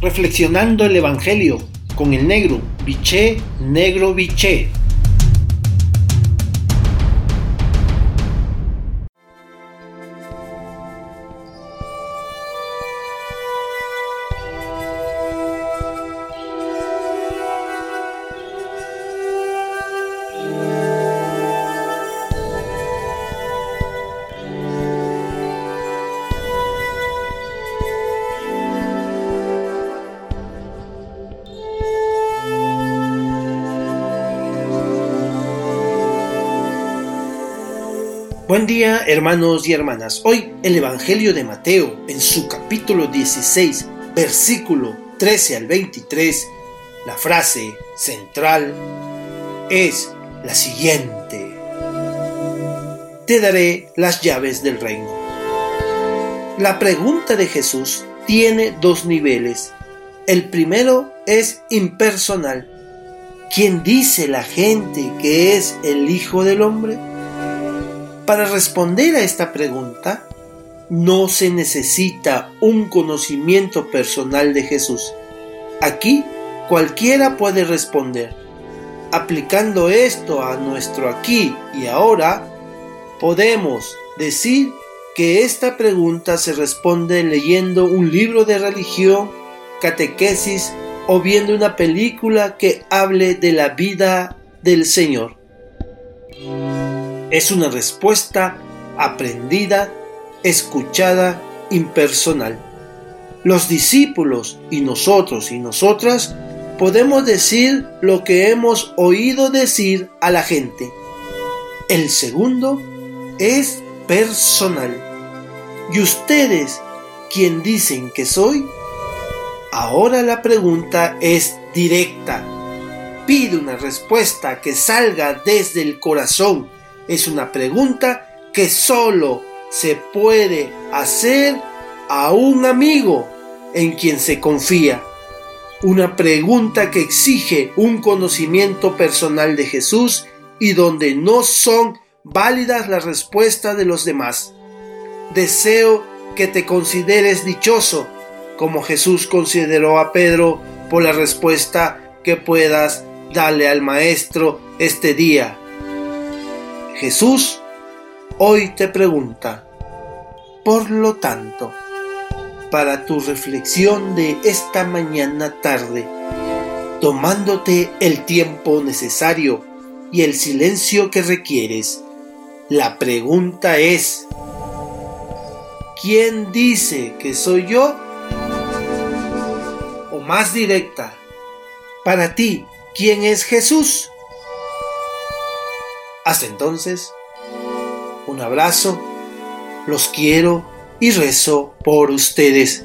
reflexionando el Evangelio con el negro, biché, negro, biché. Buen día hermanos y hermanas. Hoy el Evangelio de Mateo en su capítulo 16, versículo 13 al 23, la frase central es la siguiente. Te daré las llaves del reino. La pregunta de Jesús tiene dos niveles. El primero es impersonal. ¿Quién dice la gente que es el Hijo del Hombre? Para responder a esta pregunta, no se necesita un conocimiento personal de Jesús. Aquí cualquiera puede responder. Aplicando esto a nuestro aquí y ahora, podemos decir que esta pregunta se responde leyendo un libro de religión, catequesis o viendo una película que hable de la vida del Señor. Es una respuesta aprendida, escuchada, impersonal. Los discípulos y nosotros y nosotras podemos decir lo que hemos oído decir a la gente. El segundo es personal. ¿Y ustedes quién dicen que soy? Ahora la pregunta es directa. Pide una respuesta que salga desde el corazón es una pregunta que solo se puede hacer a un amigo en quien se confía. Una pregunta que exige un conocimiento personal de Jesús y donde no son válidas las respuestas de los demás. Deseo que te consideres dichoso, como Jesús consideró a Pedro por la respuesta que puedas darle al Maestro este día. Jesús hoy te pregunta, por lo tanto, para tu reflexión de esta mañana tarde, tomándote el tiempo necesario y el silencio que requieres, la pregunta es, ¿quién dice que soy yo? O más directa, para ti, ¿quién es Jesús? Hasta entonces, un abrazo, los quiero y rezo por ustedes.